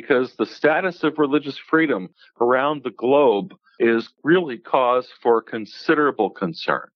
because the status of religious freedom around the globe is really cause for considerable concern.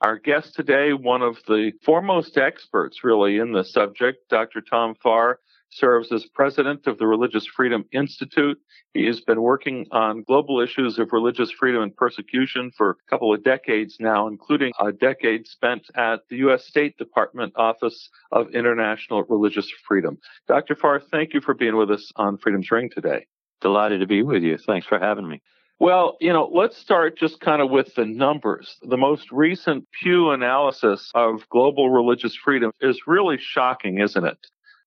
Our guest today, one of the foremost experts really in the subject, Dr. Tom Farr, serves as president of the Religious Freedom Institute. He has been working on global issues of religious freedom and persecution for a couple of decades now, including a decade spent at the U.S. State Department Office of International Religious Freedom. Dr. Farr, thank you for being with us on Freedom's Ring today. Delighted to be with you. Thanks for having me. Well, you know, let's start just kind of with the numbers. The most recent Pew analysis of global religious freedom is really shocking, isn't it?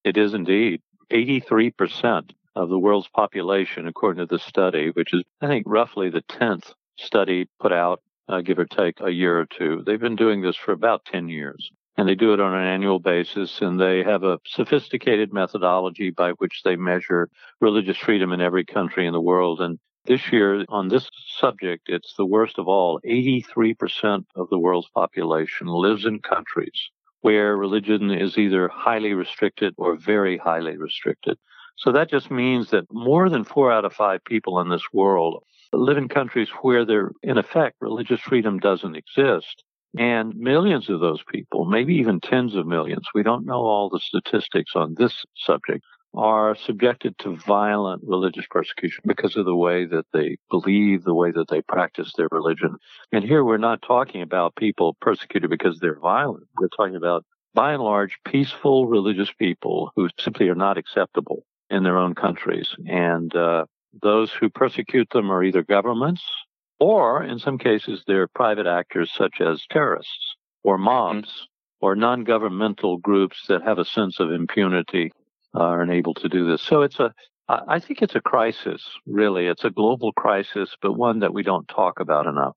It is indeed. 83% of the world's population, according to the study, which is, I think, roughly the 10th study put out, uh, give or take a year or two. They've been doing this for about 10 years. And they do it on an annual basis, and they have a sophisticated methodology by which they measure religious freedom in every country in the world. And this year, on this subject, it's the worst of all. 83% of the world's population lives in countries where religion is either highly restricted or very highly restricted. So that just means that more than four out of five people in this world live in countries where there, in effect, religious freedom doesn't exist. And millions of those people, maybe even tens of millions, we don't know all the statistics on this subject, are subjected to violent religious persecution because of the way that they believe, the way that they practice their religion. And here we're not talking about people persecuted because they're violent. We're talking about, by and large, peaceful religious people who simply are not acceptable in their own countries. And uh, those who persecute them are either governments or, in some cases, they're private actors such as terrorists or mobs. Mm-hmm. Or non governmental groups that have a sense of impunity are unable to do this. So it's a, I think it's a crisis, really. It's a global crisis, but one that we don't talk about enough.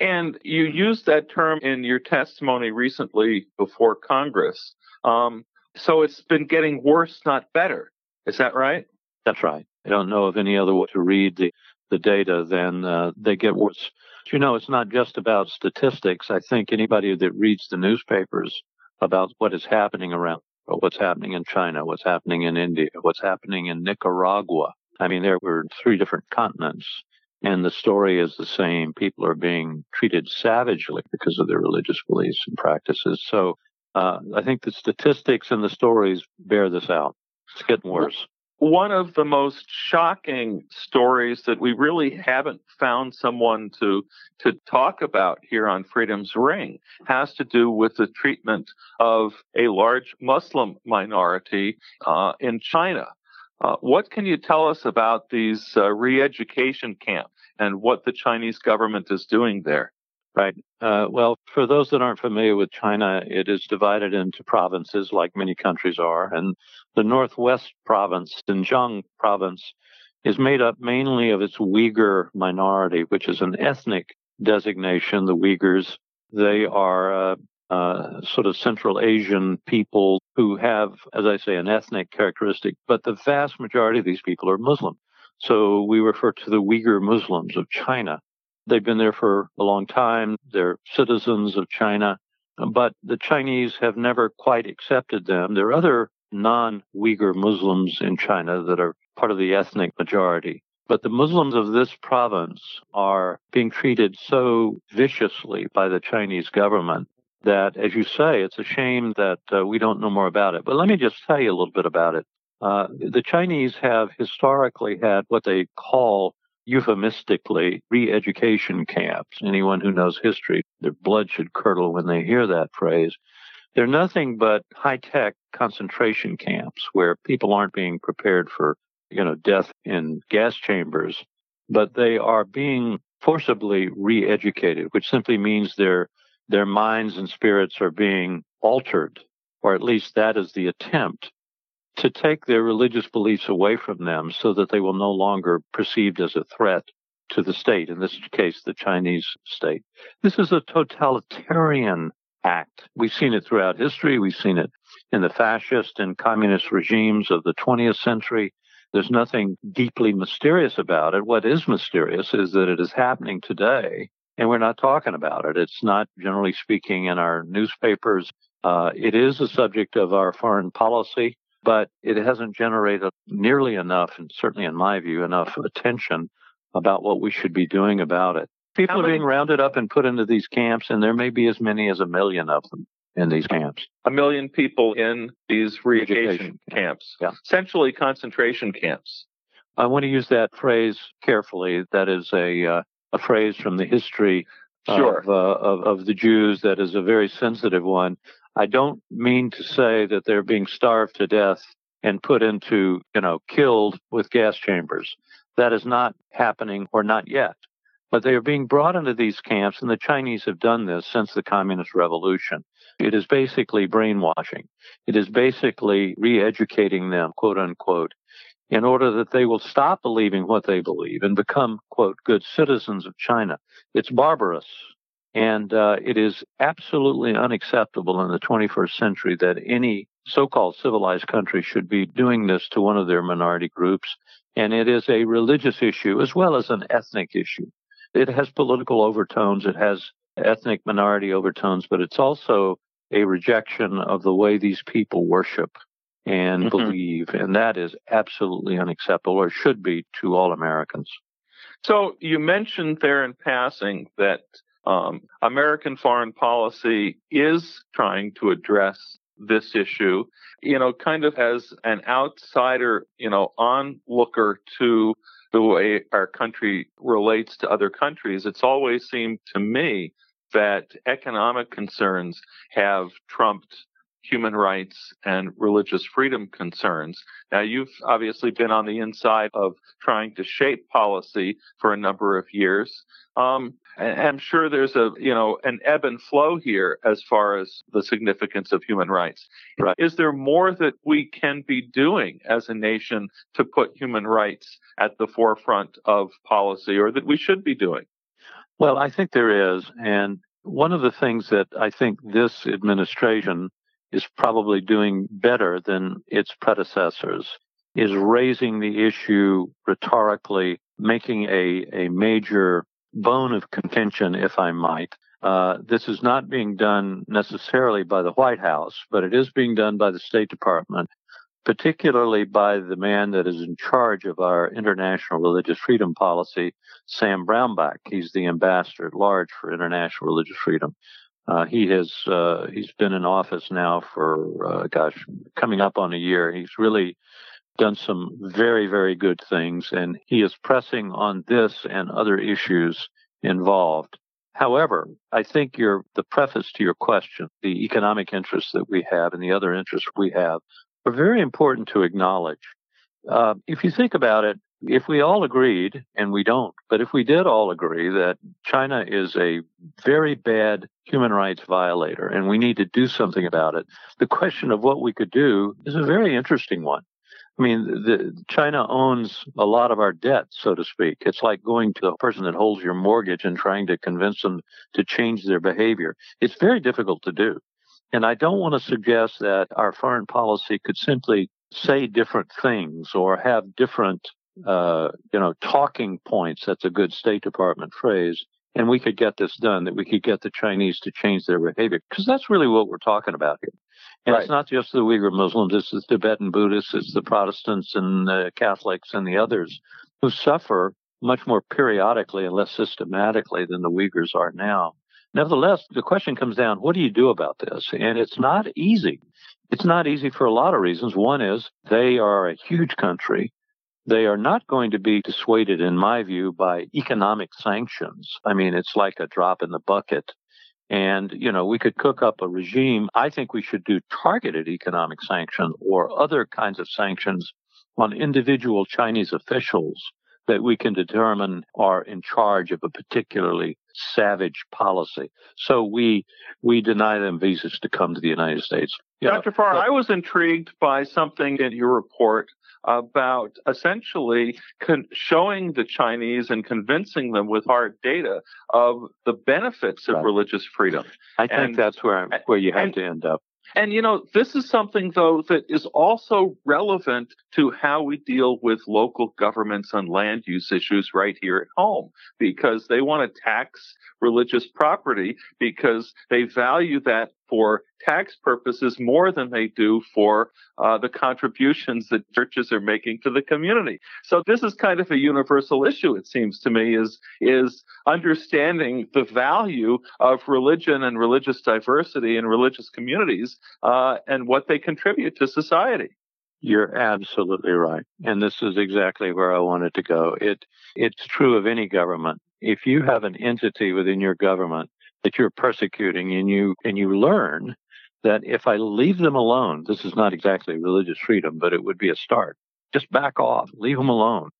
And you used that term in your testimony recently before Congress. Um, so it's been getting worse, not better. Is that right? That's right. I don't know of any other way to read the, the data than uh, they get worse. You know, it's not just about statistics. I think anybody that reads the newspapers about what is happening around what's happening in China, what's happening in India, what's happening in Nicaragua. I mean, there were three different continents, and the story is the same. People are being treated savagely because of their religious beliefs and practices. So uh, I think the statistics and the stories bear this out. It's getting worse one of the most shocking stories that we really haven't found someone to to talk about here on Freedom's Ring has to do with the treatment of a large Muslim minority uh, in China. Uh, what can you tell us about these uh, re-education camps and what the Chinese government is doing there? Right. Uh, well, for those that aren't familiar with China, it is divided into provinces like many countries are. And the Northwest province, Xinjiang province, is made up mainly of its Uyghur minority, which is an ethnic designation. The Uyghurs, they are uh, uh, sort of Central Asian people who have, as I say, an ethnic characteristic, but the vast majority of these people are Muslim. So we refer to the Uyghur Muslims of China. They've been there for a long time. They're citizens of China, but the Chinese have never quite accepted them. There are other non Uyghur Muslims in China that are part of the ethnic majority. But the Muslims of this province are being treated so viciously by the Chinese government that, as you say, it's a shame that uh, we don't know more about it. But let me just tell you a little bit about it. Uh, the Chinese have historically had what they call euphemistically re-education camps. Anyone who knows history, their blood should curdle when they hear that phrase. They're nothing but high-tech concentration camps where people aren't being prepared for, you know, death in gas chambers, but they are being forcibly re-educated, which simply means their their minds and spirits are being altered, or at least that is the attempt to take their religious beliefs away from them so that they will no longer perceived as a threat to the state, in this case, the Chinese state. This is a totalitarian act. We've seen it throughout history. We've seen it in the fascist and communist regimes of the 20th century. There's nothing deeply mysterious about it. What is mysterious is that it is happening today and we're not talking about it. It's not, generally speaking, in our newspapers. Uh, it is a subject of our foreign policy, but it hasn't generated nearly enough, and certainly in my view, enough attention about what we should be doing about it. People are being rounded up and put into these camps, and there may be as many as a million of them in these camps. A million people in these re-education camps, yeah. essentially concentration camps. I want to use that phrase carefully. That is a uh, a phrase from the history sure. of, uh, of, of the Jews that is a very sensitive one. I don't mean to say that they're being starved to death and put into, you know, killed with gas chambers. That is not happening or not yet. But they are being brought into these camps, and the Chinese have done this since the Communist Revolution. It is basically brainwashing. It is basically re educating them, quote unquote, in order that they will stop believing what they believe and become, quote, good citizens of China. It's barbarous. And uh, it is absolutely unacceptable in the 21st century that any so called civilized country should be doing this to one of their minority groups. And it is a religious issue as well as an ethnic issue. It has political overtones, it has ethnic minority overtones, but it's also a rejection of the way these people worship and mm-hmm. believe. And that is absolutely unacceptable or should be to all Americans. So you mentioned there in passing that um, American foreign policy is trying to address this issue, you know, kind of as an outsider, you know, onlooker to the way our country relates to other countries. It's always seemed to me that economic concerns have trumped human rights and religious freedom concerns. Now, you've obviously been on the inside of trying to shape policy for a number of years. Um, I'm sure there's a, you know, an ebb and flow here as far as the significance of human rights. Right. Is there more that we can be doing as a nation to put human rights at the forefront of policy or that we should be doing? Well, I think there is. And one of the things that I think this administration is probably doing better than its predecessors, is raising the issue rhetorically, making a, a major bone of contention, if I might. Uh, this is not being done necessarily by the White House, but it is being done by the State Department, particularly by the man that is in charge of our international religious freedom policy, Sam Brownback. He's the ambassador at large for international religious freedom. Uh, he has uh, he's been in office now for uh, gosh, coming up on a year. He's really done some very very good things, and he is pressing on this and other issues involved. However, I think your the preface to your question, the economic interests that we have and the other interests we have, are very important to acknowledge. Uh, if you think about it, if we all agreed, and we don't, but if we did all agree that China is a very bad human rights violator and we need to do something about it, the question of what we could do is a very interesting one. I mean, the, China owns a lot of our debt, so to speak. It's like going to the person that holds your mortgage and trying to convince them to change their behavior. It's very difficult to do. And I don't want to suggest that our foreign policy could simply say different things or have different uh, you know, talking points. That's a good State Department phrase. And we could get this done, that we could get the Chinese to change their behavior. Because that's really what we're talking about here. And right. it's not just the Uyghur Muslims, it's the Tibetan Buddhists, it's the Protestants and the Catholics and the others who suffer much more periodically and less systematically than the Uyghurs are now. Nevertheless, the question comes down what do you do about this? And it's not easy. It's not easy for a lot of reasons. One is they are a huge country. They are not going to be dissuaded, in my view, by economic sanctions. I mean, it's like a drop in the bucket. And, you know, we could cook up a regime. I think we should do targeted economic sanctions or other kinds of sanctions on individual Chinese officials that we can determine are in charge of a particularly savage policy. So we we deny them visas to come to the United States. You Dr. Farr, but, I was intrigued by something in your report about essentially con- showing the Chinese and convincing them with hard data of the benefits of right. religious freedom. I think and, that's where I'm, where you have and, to end up. And you know, this is something though that is also relevant to how we deal with local governments on land use issues right here at home because they want to tax religious property because they value that for tax purposes more than they do for uh, the contributions that churches are making to the community. So this is kind of a universal issue, it seems to me, is is understanding the value of religion and religious diversity in religious communities uh, and what they contribute to society. You're absolutely right, and this is exactly where I wanted to go. It it's true of any government. If you have an entity within your government that you're persecuting and you and you learn that if I leave them alone, this is not exactly religious freedom, but it would be a start. Just back off, leave them alone.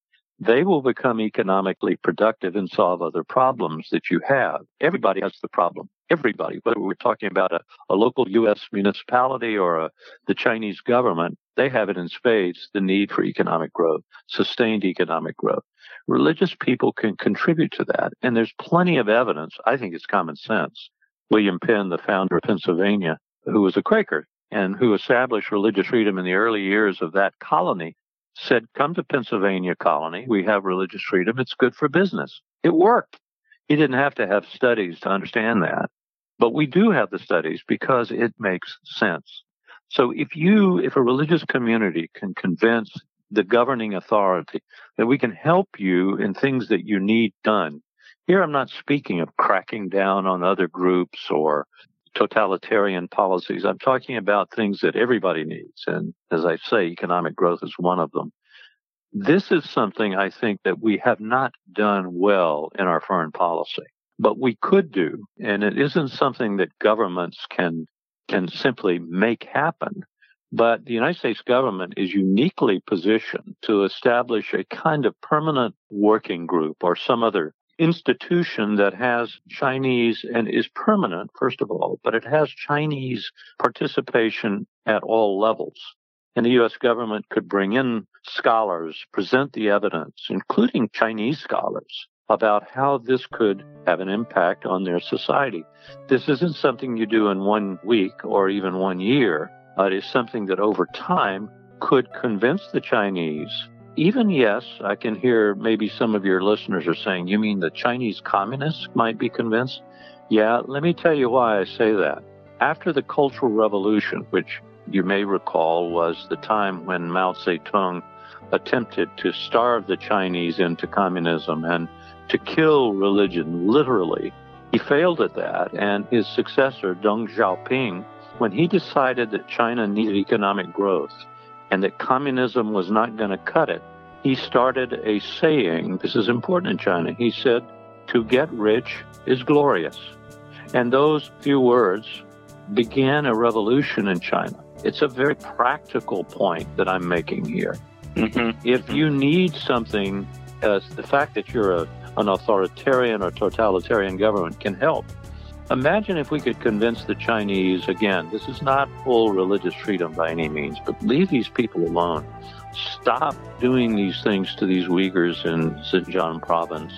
They will become economically productive and solve other problems that you have. Everybody has the problem. Everybody, whether we're talking about a, a local U.S. municipality or a, the Chinese government, they have it in spades the need for economic growth, sustained economic growth. Religious people can contribute to that. And there's plenty of evidence. I think it's common sense. William Penn, the founder of Pennsylvania, who was a Quaker and who established religious freedom in the early years of that colony, said, Come to Pennsylvania colony. We have religious freedom. It's good for business. It worked. He didn't have to have studies to understand that. But we do have the studies because it makes sense. So if you, if a religious community can convince the governing authority, that we can help you in things that you need done. Here, I'm not speaking of cracking down on other groups or totalitarian policies. I'm talking about things that everybody needs. And as I say, economic growth is one of them. This is something I think that we have not done well in our foreign policy, but we could do. And it isn't something that governments can, can simply make happen. But the United States government is uniquely positioned to establish a kind of permanent working group or some other institution that has Chinese and is permanent, first of all, but it has Chinese participation at all levels. And the U.S. government could bring in scholars, present the evidence, including Chinese scholars, about how this could have an impact on their society. This isn't something you do in one week or even one year. It is something that over time could convince the Chinese. Even yes, I can hear maybe some of your listeners are saying, you mean the Chinese communists might be convinced? Yeah, let me tell you why I say that. After the Cultural Revolution, which you may recall was the time when Mao Zedong attempted to starve the Chinese into communism and to kill religion literally. He failed at that, and his successor, Deng Xiaoping, when he decided that China needed economic growth and that communism was not going to cut it, he started a saying. This is important in China. He said, To get rich is glorious. And those few words began a revolution in China. It's a very practical point that I'm making here. Mm-hmm. If you need something, uh, the fact that you're a, an authoritarian or totalitarian government can help. Imagine if we could convince the Chinese again, this is not full religious freedom by any means, but leave these people alone. Stop doing these things to these Uyghurs in Xinjiang province.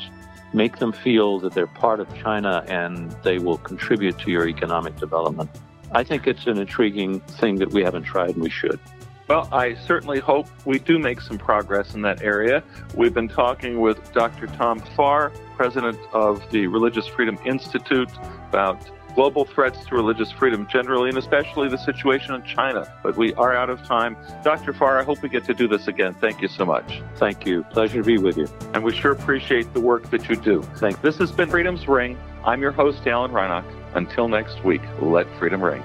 Make them feel that they're part of China and they will contribute to your economic development. I think it's an intriguing thing that we haven't tried and we should. Well, I certainly hope we do make some progress in that area. We've been talking with Dr. Tom Farr, president of the Religious Freedom Institute, about global threats to religious freedom generally, and especially the situation in China. But we are out of time. Dr. Farr, I hope we get to do this again. Thank you so much. Thank you. Pleasure to be with you. And we sure appreciate the work that you do. Thank You. This has been Freedom's Ring. I'm your host, Alan Reinach. Until next week, let freedom ring.